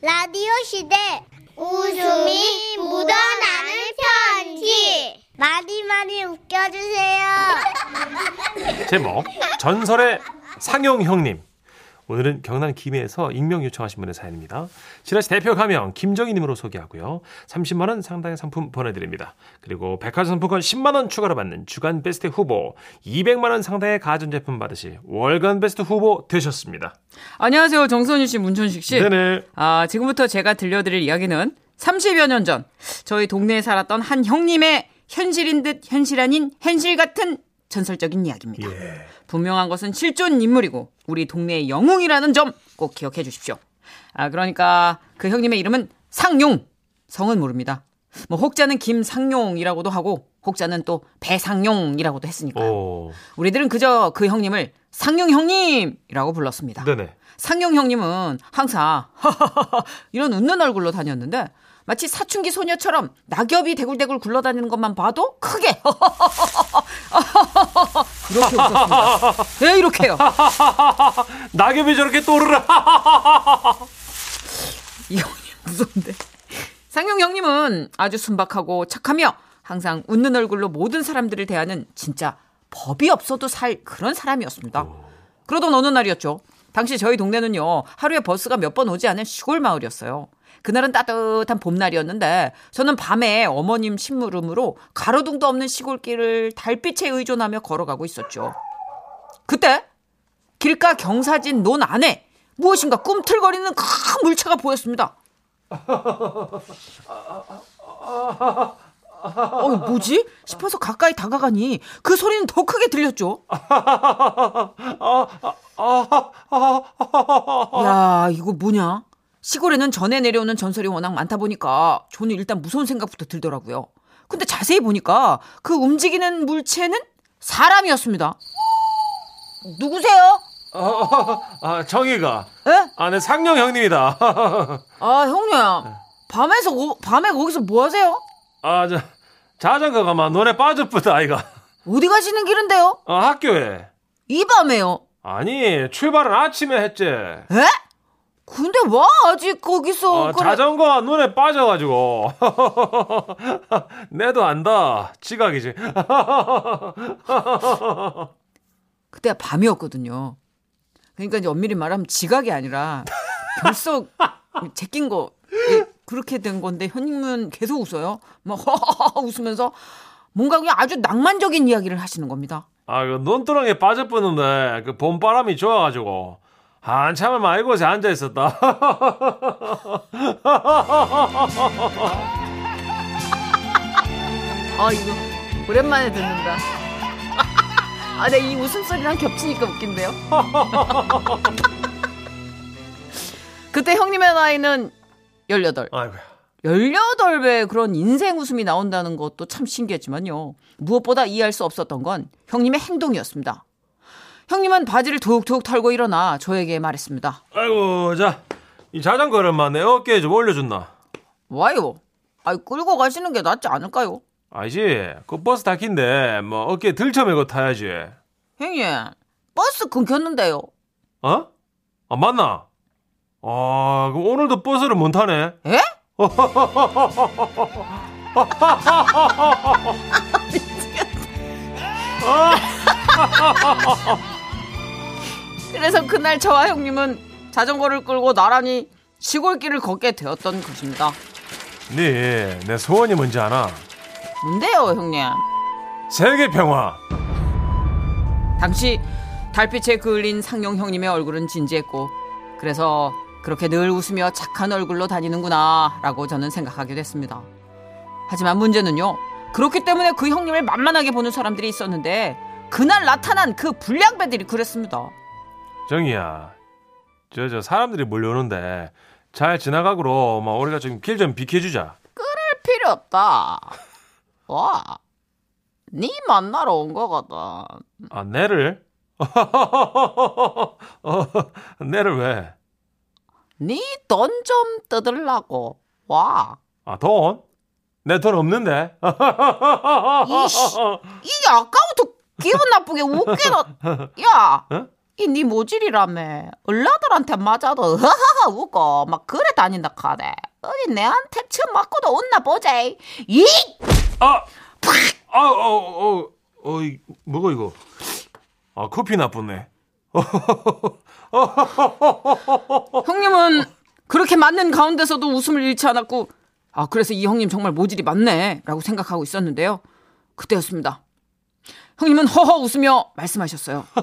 라디오 시대 웃음이 묻어나는 편지 많이 많이 웃겨주세요. 제목 전설의 상용 형님. 오늘은 경남 김해에서 익명 요청하신 분의 사연입니다. 지라시 대표 가명 김정희님으로 소개하고요. 30만 원 상당의 상품 보내드립니다. 그리고 백화점 상품권 10만 원 추가로 받는 주간 베스트 후보, 200만 원 상당의 가전제품 받으실 월간 베스트 후보 되셨습니다. 안녕하세요. 정선희 씨, 문천식 씨. 네네. 아, 지금부터 제가 들려드릴 이야기는 30여 년 전 저희 동네에 살았던 한 형님의 현실인 듯 현실 아닌 현실 같은 전설적인 이야기입니다. 예. 분명한 것은 실존 인물이고 우리 동네의 영웅이라는 점 꼭 기억해 주십시오. 아, 그러니까 그 형님의 이름은 상용. 성은 모릅니다. 뭐 혹자는 김상용이라고도 하고 혹자는 또 배상용이라고도 했으니까요. 오. 우리들은 그저 그 형님을 상용 형님이라고 불렀습니다. 네네. 상용 형님은 항상 이런 웃는 얼굴로 다녔는데 마치 사춘기 소녀처럼 낙엽이 대굴대굴 굴러다니는 것만 봐도 크게 이렇게 웃었습니다. 네, 이렇게요. 낙엽이 저렇게 또르르. 이 형님 무서운데. 상용 형님은 아주 순박하고 착하며 항상 웃는 얼굴로 모든 사람들을 대하는 진짜 법이 없어도 살 그런 사람이었습니다. 그러던 어느 날이었죠. 당시 저희 동네는요, 하루에 버스가 몇 번 오지 않은 시골 마을이었어요. 그날은 따뜻한 봄날이었는데, 저는 밤에 어머님 심부름으로 가로등도 없는 시골길을 달빛에 의존하며 걸어가고 있었죠. 그때, 길가 경사진 논 안에 무엇인가 꿈틀거리는 큰 물체가 보였습니다. 어, 뭐지? 싶어서 가까이 다가가니 그 소리는 더 크게 들렸죠. 야, 이거 뭐냐? 시골에는 전에 내려오는 전설이 워낙 많다 보니까 저는 일단 무서운 생각부터 들더라고요. 근데 자세히 보니까 그 움직이는 물체는 사람이었습니다. 누구세요? 아, 정희가. 에? 아, 네, 상용 형님이다. 아, 형님. 밤에서, 거- 밤에 거기서 뭐 하세요? 아, 저, 자전거가 막 논에 빠졌부터, 아이가. 어디 가시는 길인데요? 어, 학교에. 이 밤에요. 아니, 출발은 아침에 했지. 에? 근데 왜 아직 거기서 어, 그래- 자전거가 눈에 빠져가지고. 내도 안다. 지각이지. 그때가 밤이었거든요. 그러니까 이제 엄밀히 말하면 지각이 아니라 벌써 제낀 거 예, 그렇게 된 건데 현님은 계속 웃어요. 막 웃으면서 뭔가 그냥 아주 낭만적인 이야기를 하시는 겁니다. 아, 그 논두렁에 빠져버렸는데, 그 봄바람이 좋아가지고, 한참을 막 이곳에 앉아 있었다. 아 이거 오랜만에 듣는다. 아, 내이 웃음소리랑 겹치니까 웃긴데요. 그때 형님의 나이는 18. 아이고야. 18배 그런 인생 웃음이 나온다는 것도 참 신기했지만요. 무엇보다 이해할 수 없었던 건 형님의 행동이었습니다. 형님은 바지를 툭툭 털고 일어나 저에게 말했습니다. 아이고, 자, 이 자전거를 막내 어깨에 좀 올려줬나. 와요. 아이 끌고 가시는 게 낫지 않을까요? 아니지, 그 버스 타킨데, 뭐, 어깨에 들쳐매고 타야지. 형님, 버스 끊겼는데요. 어? 아, 맞나? 아, 그럼 오늘도 버스를 못 타네. 에? 그래서 그날 저와 형님은 자전거를 끌고 나란히 시골길을 걷게 되었던 것입니다. 네, 내 소원이 뭔지 아나? 뭔데요, 형님? 세계 평화. 당시 달빛에 그을린 상용 형님의 얼굴은 진지했고 그래서 그렇게 늘 웃으며 착한 얼굴로 다니는구나라고 저는 생각하게 됐습니다. 하지만 문제는요. 그렇기 때문에 그 형님을 만만하게 보는 사람들이 있었는데 그날 나타난 그 불량배들이 그랬습니다. 정이야, 저, 저, 사람들이 몰려오는데, 잘 지나가도록, 막, 우리가 좀 길 좀 비켜주자. 필요 없다. 와, 네 만나러 온 거거든. 아, 내를? 어, 내를 왜? 네 돈 좀 뜯으려고. 와. 아, 돈? 내 돈 없는데? 이씨, 이게 아까부터 기분 나쁘게 웃기는. 야, 어? 이네 모질이라며. 얼라들한테 맞아도 하하하 웃고 막 그래 다닌다 카대. 어디 내한테 처음 맞고도 웃나 보제. 이! 아, 아, 어, 어, 어, 이, 뭐가 이거? 아, 커피 나쁘네. 형님은 그렇게 맞는 가운데서도 웃음을 잃지 않았고 아 그래서 이 형님 정말 모질이 많네라고 생각하고 있었는데요. 그때였습니다 형님은 허허 웃으며 말씀하셨어요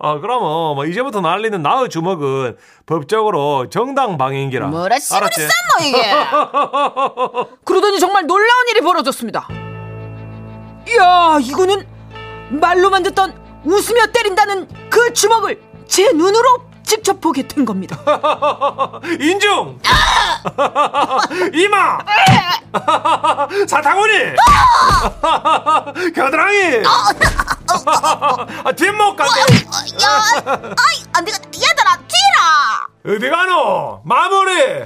아, 그러면 뭐 이제부터 날리는 나의 주먹은 법적으로 정당 방행기라. 뭐라 알았지? 쌌노 이게 그러더니 정말 놀라운 일이 벌어졌습니다 이야 이거는 말로만 듣던 웃으며 때린다는 그 주먹을 제 눈으로 직접 보게 된 겁니다 인중! 이마! 사타구니! 겨드랑이! 아, 뒷목 간대! 야, 아이, 안 되겠다. 얘들아, 뛰라! 어디 가노? 마무리!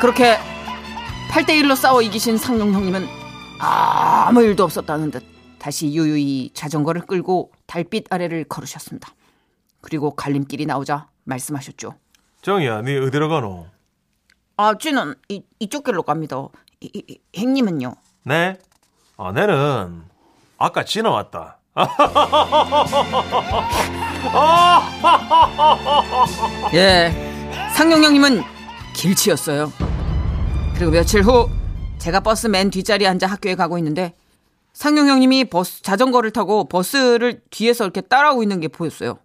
그렇게 8대1로 싸워 이기신 상용 형님은 아무 일도 없었다는 듯 다시 유유히 자전거를 끌고 달빛 아래를 걸으셨습니다. 그리고 갈림길이 나오자 말씀하셨죠. 정이야, 니 어디로 가노? 아, 쥐는 이, 이쪽 길로 갑니다. 이, 이, 이, 형님은요? 네? 아, 내는 아까 지나왔다. 예, 상용 형님은 길치였어요. 그리고 며칠 후 제가 버스 맨 뒷자리에 앉아 학교에 가고 있는데 상용 형님이 버스 자전거를 타고 버스를 뒤에서 이렇게 따라오고 있는 게 보였어요.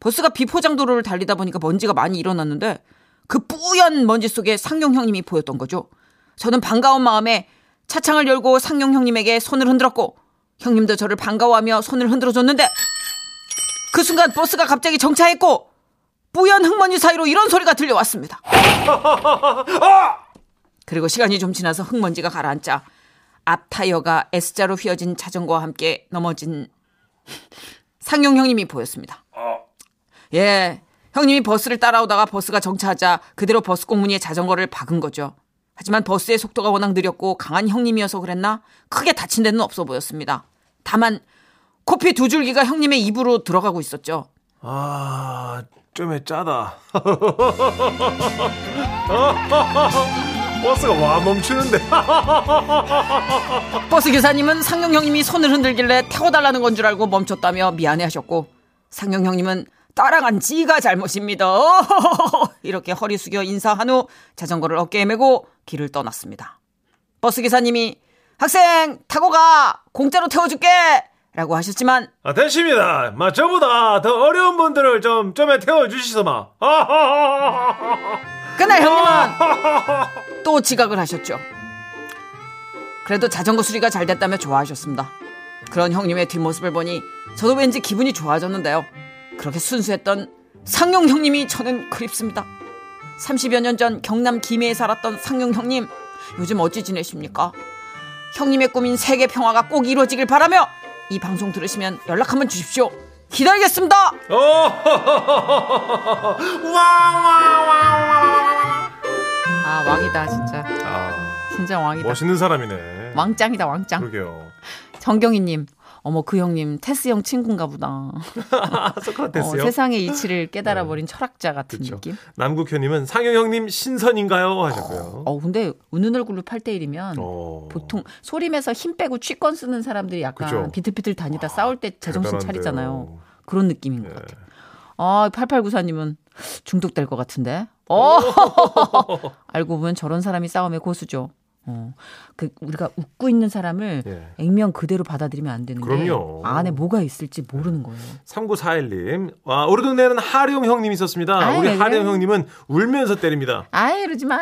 버스가 비포장 도로를 달리다 보니까 먼지가 많이 일어났는데 그 뿌연 먼지 속에 상용 형님이 보였던 거죠. 저는 반가운 마음에 차창을 열고 상용 형님에게 손을 흔들었고 형님도 저를 반가워하며 손을 흔들어 줬는데 그 순간 버스가 갑자기 정차했고 뿌연 흙먼지 사이로 이런 소리가 들려왔습니다. 그리고 시간이 좀 지나서 흙먼지가 가라앉자 앞 타이어가 S자로 휘어진 자전거와 함께 넘어진 상용 형님이 보였습니다. 예, 형님이 버스를 따라오다가 버스가 정차하자 그대로 버스 꽁무니에 자전거를 박은 거죠. 하지만 버스의 속도가 워낙 느렸고 강한 형님이어서 그랬나 크게 다친 데는 없어 보였습니다. 다만 코피 두 줄기가 형님의 입으로 들어가고 있었죠. 아, 좀에 짜다. 버스가 와 멈추는데. 버스 기사님은 상용 형님이 손을 흔들길래 태워달라는 건 줄 알고 멈췄다며 미안해하셨고 상용 형님은 따라간 지가 잘못입니다. 이렇게 허리 숙여 인사한 후 자전거를 어깨에 메고 길을 떠났습니다. 버스 기사님이 학생 타고 가 공짜로 태워줄게 라고 하셨지만 아, 됐습니다. 마, 저보다 더 어려운 분들을 좀, 좀에 태워 주시소, 마. 그날 형님은 또 지각을 하셨죠. 그래도 자전거 수리가 잘 됐다며 좋아하셨습니다. 그런 형님의 뒷모습을 보니 저도 왠지 기분이 좋아졌는데요. 그렇게 순수했던 상용 형님이 저는 그립습니다. 30여 년 전 경남 김해에 살았던 상용 형님, 요즘 어찌 지내십니까? 형님의 꿈인 세계 평화가 꼭 이루어지길 바라며 이 방송 들으시면 연락 한번 주십시오. 기다리겠습니다. 아 왕이다 진짜. 아, 진짜 왕이다. 멋있는 사람이네. 왕짱이다 왕짱. 그러게요. 정경희님. 어머 그 형님 테스 형 친구인가 보다. 어, 소크라테스요? 세상의 이치를 깨달아버린 철학자 같은 그쵸. 느낌. 남국현님은 상영 형님 신선인가요? 하셨고요. 어 근데 웃는 얼굴로 8대 1이면 어. 보통 소림에서 힘 빼고 취권 쓰는 사람들이 약간 그죠. 비틀비틀 다니다 싸울 때 제정신 대단한데요. 차리잖아요. 그런 느낌인 것 예. 같아요. 아, 8894님은 중독될 것 같은데. 어! 알고 보면 저런 사람이 싸움의 고수죠. 어. 그, 우리가 웃고 있는 사람을 예. 액면 그대로 받아들이면 안 되는 그럼요. 게 안에 뭐가 있을지 모르는 거예요. 3941님. 와, 우리 동네에는 하룡 형님 있었습니다. 아이, 우리 왜 하룡 그래? 형님은 울면서 때립니다. 아이, 이러지 마.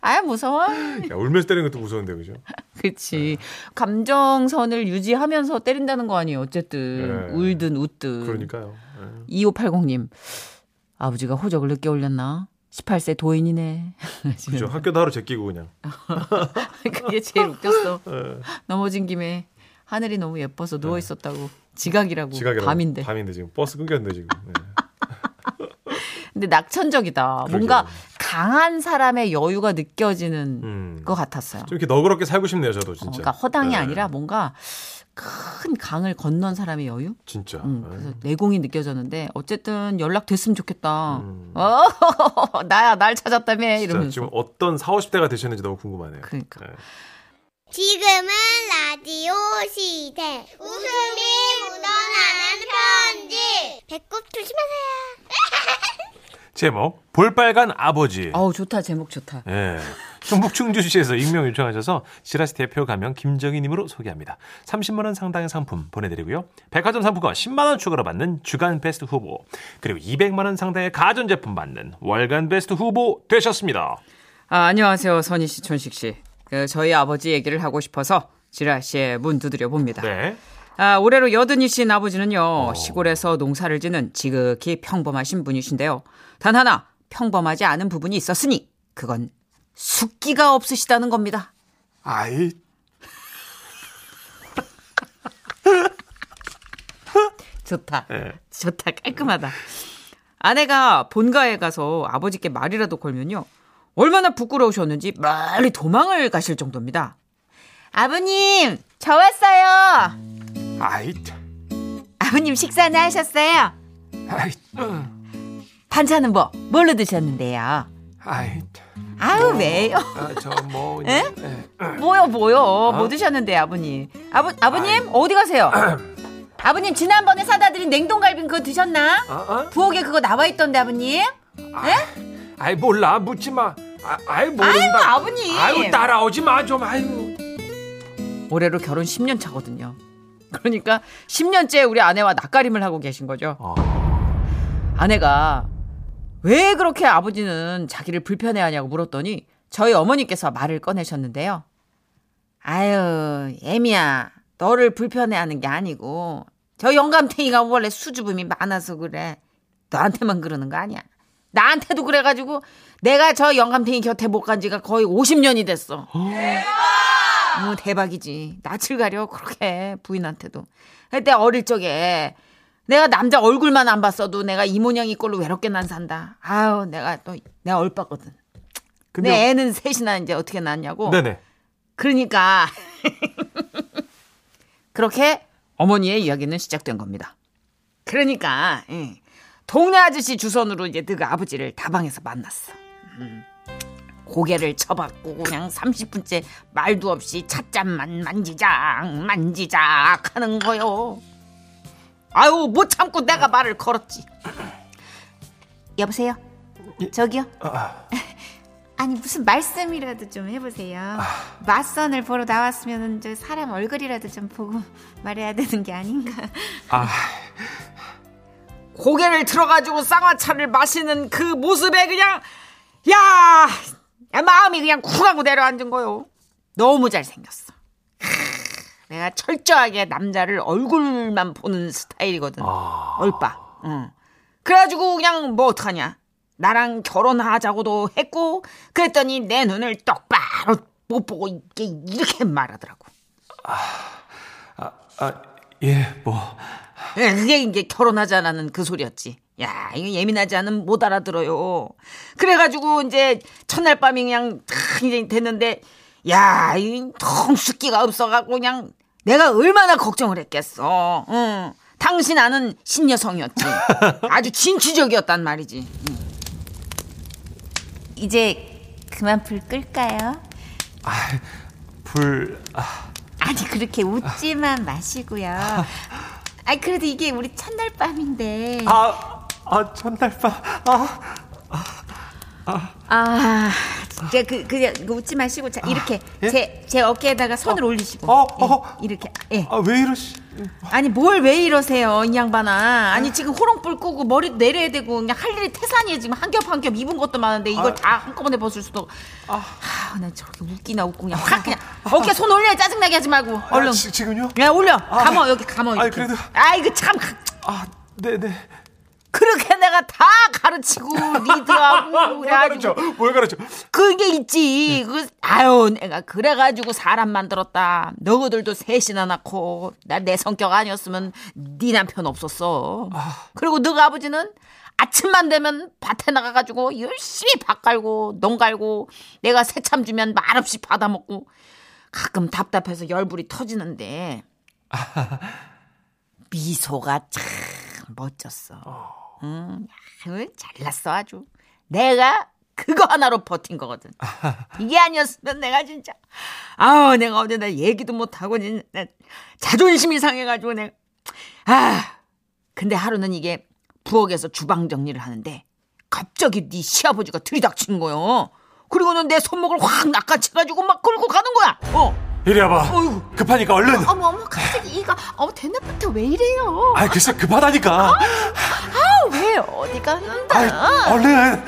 아, 무서워. 야, 울면서 때리는 것도 무서운데, 그죠? 그치. 감정선을 유지하면서 때린다는 거 아니에요. 어쨌든. 예. 울든 웃든. 그러니까요. 예. 2580님. 아버지가 호적을 늦게 올렸나? 18세 도인이네. 그죠. 학교도 하루 제끼고 그냥. 그게 제일 웃겼어. 예. 넘어진 김에 하늘이 너무 예뻐서 누워 있었다고. 지각이라고. 지각이라고. 밤인데. 밤인데 지금 버스 끊겼는데 지금. 예. 근데 낙천적이다. 뭔가 강한 사람의 여유가 느껴지는 음. 것 같았어요. 좀 이렇게 너그럽게 살고 싶네요, 저도 어, 진짜. 그러니까 허당이 네. 아니라 뭔가 큰 강을 건넌 사람의 여유? 진짜. 음, 네. 그래서 내공이 느껴졌는데 어쨌든 연락 됐으면 좋겠다. 음. 어, 나야 날 찾았다며 이러면서. 지금 어떤 4, 50대가 되셨는지 너무 궁금하네요. 그러니까. 네. 지금은 라디오 시대. 웃음이 묻어나는 편지. 배꼽 조심하세요. 제목 볼빨간 아버지. 어우 좋다 제목 좋다. 예. 충북 충주시에서 익명 요청하셔서 지라시 대표 가명 김정희님으로 소개합니다. 30만 원 상당의 상품 보내드리고요. 백화점 상품권 10만 원 추가로 받는 주간 베스트 후보 그리고 200만 원 상당의 가전 제품 받는 월간 베스트 후보 되셨습니다. 아, 안녕하세요 선희 씨, 촌식 씨. 그 저희 아버지 얘기를 하고 싶어서 지라 씨의 문 두드려 봅니다. 네. 아, 올해로 여든이 신 아버지는요, 시골에서 농사를 지는 지극히 평범하신 분이신데요. 단 하나, 평범하지 않은 부분이 있었으니, 그건 숫기가 없으시다는 겁니다. 아이 좋다. 예. 좋다. 깔끔하다. 아내가 본가에 가서 아버지께 말이라도 걸면요, 얼마나 부끄러우셨는지 멀리 도망을 가실 정도입니다. 아버님, 저 왔어요. 아이 참. 아버님 식사는 하셨어요? 아이 반찬은 뭐, 뭘로 드셨는데요? 아이 참. 아유, 왜요? 아, 저뭐 에? 예. 뭐요, 뭐요? 뭐 드셨는데요, 아버님? 아버, 아버님, 어디 가세요? 아버님, 지난번에 사다 드린 냉동갈비 그거 드셨나? 아, 아? 부엌에 그거 나와 있던데, 아버님? 아이 몰라 묻지 마. 아, 아이 아유, 모른다. 아버님. 아유 따라오지 마 좀. 아유. 올해로 결혼 10년 차거든요. 그러니까 10년째 우리 아내와 낯가림을 하고 계신 거죠. 어. 아내가 왜 그렇게 아버지는 자기를 불편해하냐고 물었더니 저희 어머니께서 말을 꺼내셨는데요. 아유, 애미야, 너를 불편해하는 게 아니고 저 영감탱이가 원래 수줍음이 많아서 그래. 너한테만 그러는 거 아니야. 나한테도 그래가지고 내가 저 영감탱이 곁에 못 간 지가 거의 50년이 됐어. 어, 대박이지. 낯을 가려 그렇게 부인한테도. 그때 어릴 적에 내가 남자 얼굴만 안 봤어도 내가 이 모양 이 꼴로 외롭게 난 산다. 아유, 내가 또 내가 얼빠거든. 근데 내 애는 셋이나 이제 어떻게 낳냐고. 네네. 그러니까 그렇게 어머니의 이야기는 시작된 겁니다. 그러니까 예. 동네 아저씨 주선으로 이제 너가 아버지를 다방에서 만났어. 음. 고개를 쳐박고 그냥 30분째 말도 없이 찻잔만 만지작 만지작 하는 거요. 아유 못 참고 내가 말을 걸었지. 여보세요? 저기요? 아니 무슨 말씀이라도 좀 해보세요. 맞선을 보러 나왔으면 저 사람 얼굴이라도 좀 보고 말해야 되는 게 아닌가. 아, 고개를 들어가지고 쌍화차를 마시는 그 모습에 그냥 야, 야, 마음이 그냥 쿵하고 내려앉은 거요. 너무 잘생겼어. 크, 내가 철저하게 남자를 얼굴만 보는 스타일이거든. 아. 얼빠. 응. 그래가지고 그냥 뭐 어떡하냐. 나랑 결혼하자고도 했고 그랬더니 내 눈을 똑바로 못 보고 이게 이렇게 말하더라고. 아, 예, 뭐. 예, 그게 이제 결혼하자라는 그 소리였지. 야, 이거 예민하지 않으면 못 알아들어요. 그래가지고 이제 첫날 밤이 그냥 탁 이제 됐는데, 야, 이통 숫기가 없어갖고 그냥 내가 얼마나 걱정을 했겠어. 응. 당신 아는 신여성이었지. 아주 진취적이었단 말이지. 응. 이제 그만 불 끌까요? 불, 아, 아니 그렇게 웃지만 마시고요. 아 그래도 이게 우리 첫날 밤인데. 아, 아, 첫날밤, 아, 아, 이제 그, 그, 그 웃지 마시고, 자, 이렇게, 예? 제, 제 어깨에다가 손을 올리시고. 어, 예, 어. 이렇게, 예. 아, 왜 이러시? 아니, 뭘 왜 이러세요, 이 양반아. 아니, 지금 호롱불 끄고 머리 내려야 되고, 그냥 할 일이 태산이에요. 지금 한 겹 한 겹 입은 것도 많은데, 이걸 아. 다 한꺼번에 벗을 수도. 아, 나 저렇게 웃기나 웃고, 그냥 확, 그냥. 어깨 손 올려, 짜증나게 하지 말고. 얼른. 아, 지, 지금요? 야, 올려. 감어, 여기 감어. 이렇게. 그래도- 아, 이거 참. 아, 네네. 그렇게 내가 다 가르치고 리드하고 뭘 가르쳐? 뭘 가르쳐? 그게 있지. 그 아유 내가 그래가지고 사람 만들었다. 너희들도 셋이나 낳고 나 내 성격 아니었으면 네 남편 없었어. 그리고 너가 아버지는 아침만 되면 밭에 나가가지고 열심히 밭 갈고 농 갈고 내가 새참 주면 말없이 받아먹고 가끔 답답해서 열불이 터지는데 미소가 참 멋졌어. 응, 야, 잘났어 아주. 내가 그거 하나로 버틴 거거든. 이게 아니었으면 내가 진짜 아우 내가 어디다 얘기도 못 하고 진짜 자존심이 상해가지고 내가 아 근데 하루는 이게 부엌에서 주방 정리를 하는데 갑자기 네 시아버지가 들이닥치는 거요. 그리고는 내 손목을 확 낚아채가지고 막 끌고 가는 거야. 어. 이리 와봐. 어이구. 급하니까 얼른. 어머 어머 갑자기 이가 어머 대낮부터 왜 이래요? 아, 글쎄 급하다니까. 왜 어디 가는데? 아, 얼른.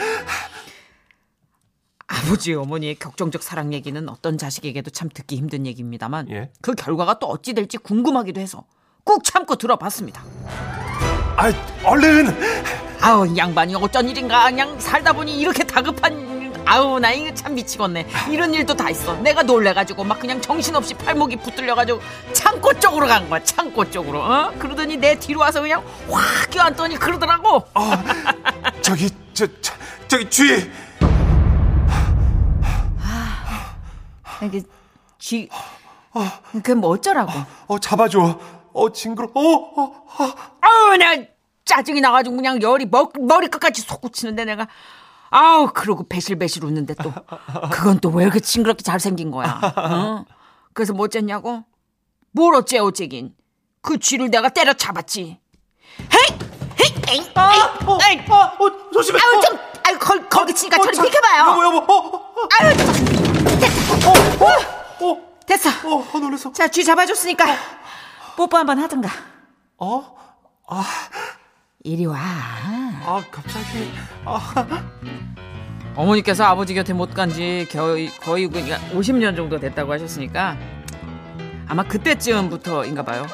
아버지 어머니의 격정적 사랑 얘기는 어떤 자식에게도 참 듣기 힘든 얘기입니다만 예. 그 결과가 또 어찌 될지 궁금하기도 해서 꾹 참고 들어봤습니다. 아, 얼른. 아우 이 양반이 어쩐 일인가 그냥 살다 보니 이렇게 다급한 아우 나 이거 참 미치겠네 이런 일도 다 있어 내가 놀래가지고 막 그냥 정신없이 팔목이 붙들려가지고 창고 쪽으로 간 거야 창고 쪽으로 어? 그러더니 내 뒤로 와서 그냥 확 껴안더니 그러더라고 아, 저기 저, 저 저기 주위. 이게 쥐 그게 뭐 어쩌라고 어, 잡아줘. 어, 징그러. 어, 어. 아우 나 짜증이 나가지고 그냥 열이 머, 머리 끝까지 솟구치는데 내가 아우 그러고 배실배실 웃는데 또. 그건 또 왜 이렇게 징그럽게 잘생긴 거야? 어? 그래서 뭐 어쨌냐고? 뭘 어째 어째긴. 그 쥐를 내가 때려잡았지. 헤이! 헤이! 에이! 아, 어, 에이! 에이! 아, 어, 조심해. 아유 어, 좀 아유 걸 거기 치니까 저리 참, 비켜봐요. 여보, 여보. 어, 어, 아유 어, 됐어. 어, 어, 놀랐어. 자쥐 잡아줬으니까 뽀뽀 한번 하든가. 어? 이리 와 아, 갑자기. 아, 어머니께서 아버지 곁에 못 간 지 거의 거의 그러니까 50년 정도 됐다고 하셨으니까 아마 그때쯤부터인가 봐요.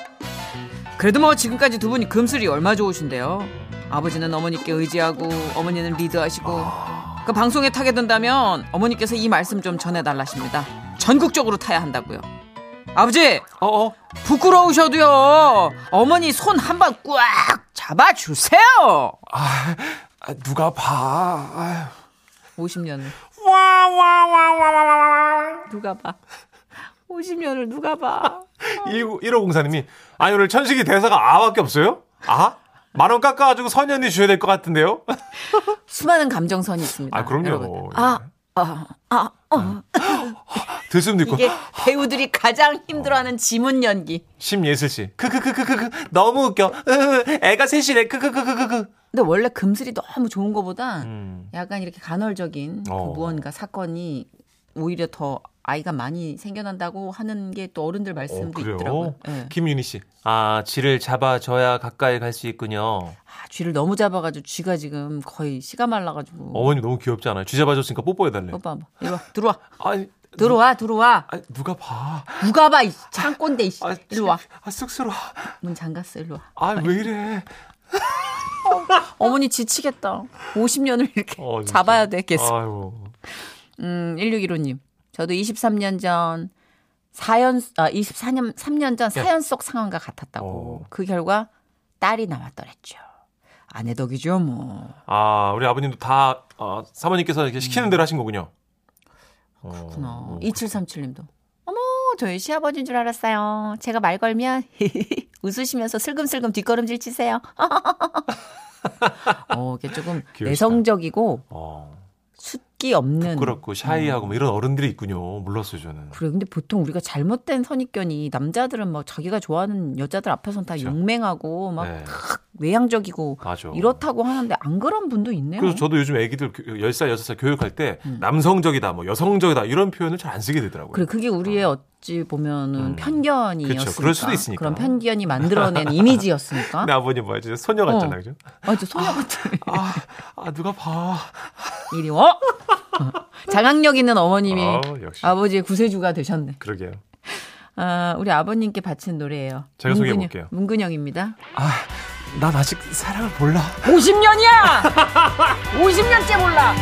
그래도 뭐 지금까지 두 분이 금슬이 얼마 좋으신데요. 아버지는 어머니께 의지하고 어머니는 리드하시고 그 방송에 타게 된다면 어머니께서 이 말씀 좀 전해달라십니다. 전국적으로 타야 한다고요. 아버지 어, 어. 부끄러우셔도요 어머니 손 한 번 꽉 잡아주세요. 아, 아, 누가 봐. 아유. 50년을 와, 와, 와, 와, 와, 와, 와. 누가 봐? 50년을 누가 봐? 1504님이, 아니, 오늘 천식이 대사가 아밖에 없어요? 아? 만원 깎아가지고 선현이 줘야 될 것 같은데요? 수많은 감정선이 있습니다. 아, 그럼요. 여러분. 아, 아, 아, 어. 들숨도 있고. 이게 배우들이 가장 힘들어하는 지문 연기. 심예슬 씨. 크크크크크크. 너무 웃겨. 으, 애가 셋이래. 크크크크크크. 근데 원래 금슬이 너무 좋은 것보다 음. 약간 이렇게 간헐적인 그 어. 무언가 사건이 오히려 더 아이가 많이 생겨난다고 하는 게 또 어른들 어, 말씀도 그래요? 있더라고요. 예. 김윤희 씨. 아, 쥐를 잡아줘야 가까이 갈 수 있군요. 아, 쥐를 너무 잡아가지고 쥐가 지금 거의 씨가 말라가지고. 어머니 너무 귀엽지 않아요? 쥐 잡아줬으니까 뽀뽀해달래. 오빠, 뭐. 이리 와, 들어와. 아니, 들어와, 들어와. 아니, 누가 봐. 누가 봐, 이 창꼰대, 이 씨. 아, 이리 와. 아, 쑥스러워. 문 잠갔어, 이리 와. 아, 왜 이래. 어머니 지치겠다. 50년을 이렇게 어. 잡아야 돼, 계속. 아이고. 음, 1615님. 저도 23년 전 사연, 아, 24년, 3년 전 사연 속 상황과 같았다고. 어. 그 결과 딸이 나왔더랬죠. 아내 덕이죠, 뭐. 아, 우리 아버님도 다, 어, 사모님께서 이렇게 시키는 대로 하신 거군요. 어, 그렇구나. 어, 2737님도. 어머, 저희 시아버지인 줄 알았어요. 제가 말 걸면 웃으시면서 슬금슬금 뒷걸음질 치세요. 어, 이게 조금 귀여우시다. 내성적이고 어, 숫기 없는. 부끄럽고 샤이하고 뭐 이런 어른들이 있군요. 몰랐어요, 저는. 그래, 근데 보통 우리가 잘못된 선입견이 남자들은 막 자기가 좋아하는 여자들 앞에서는 다 그쵸. 용맹하고 막 네. 외향적이고 맞아. 이렇다고 하는데 안 그런 분도 있네요. 그래서 저도 요즘 애기들 교- 10살, 6살 교육할 때 음. 남성적이다, 뭐 여성적이다 이런 표현을 잘 안 쓰게 되더라고요. 그래 그게 우리의 어 찌 보면은 음. 편견이었으니까. 그쵸, 그럴 수도 있으니까. 그런 편견이 만들어낸 이미지였으니까. 근데 아버님 뭐야, 진짜 소녀 같잖아, 어. 그죠? 아저 소녀 같은 아, 아, 누가 봐. 이리 와. 장악력 있는 어머님이 어. 아버지의 구세주가 되셨네. 그러게요. 아, 우리 아버님께 바친 노래예요. 제가 소개해 볼게요. 문근영입니다. 아, 난 아직 사랑을 몰라. 50년이야! 50년째 몰라!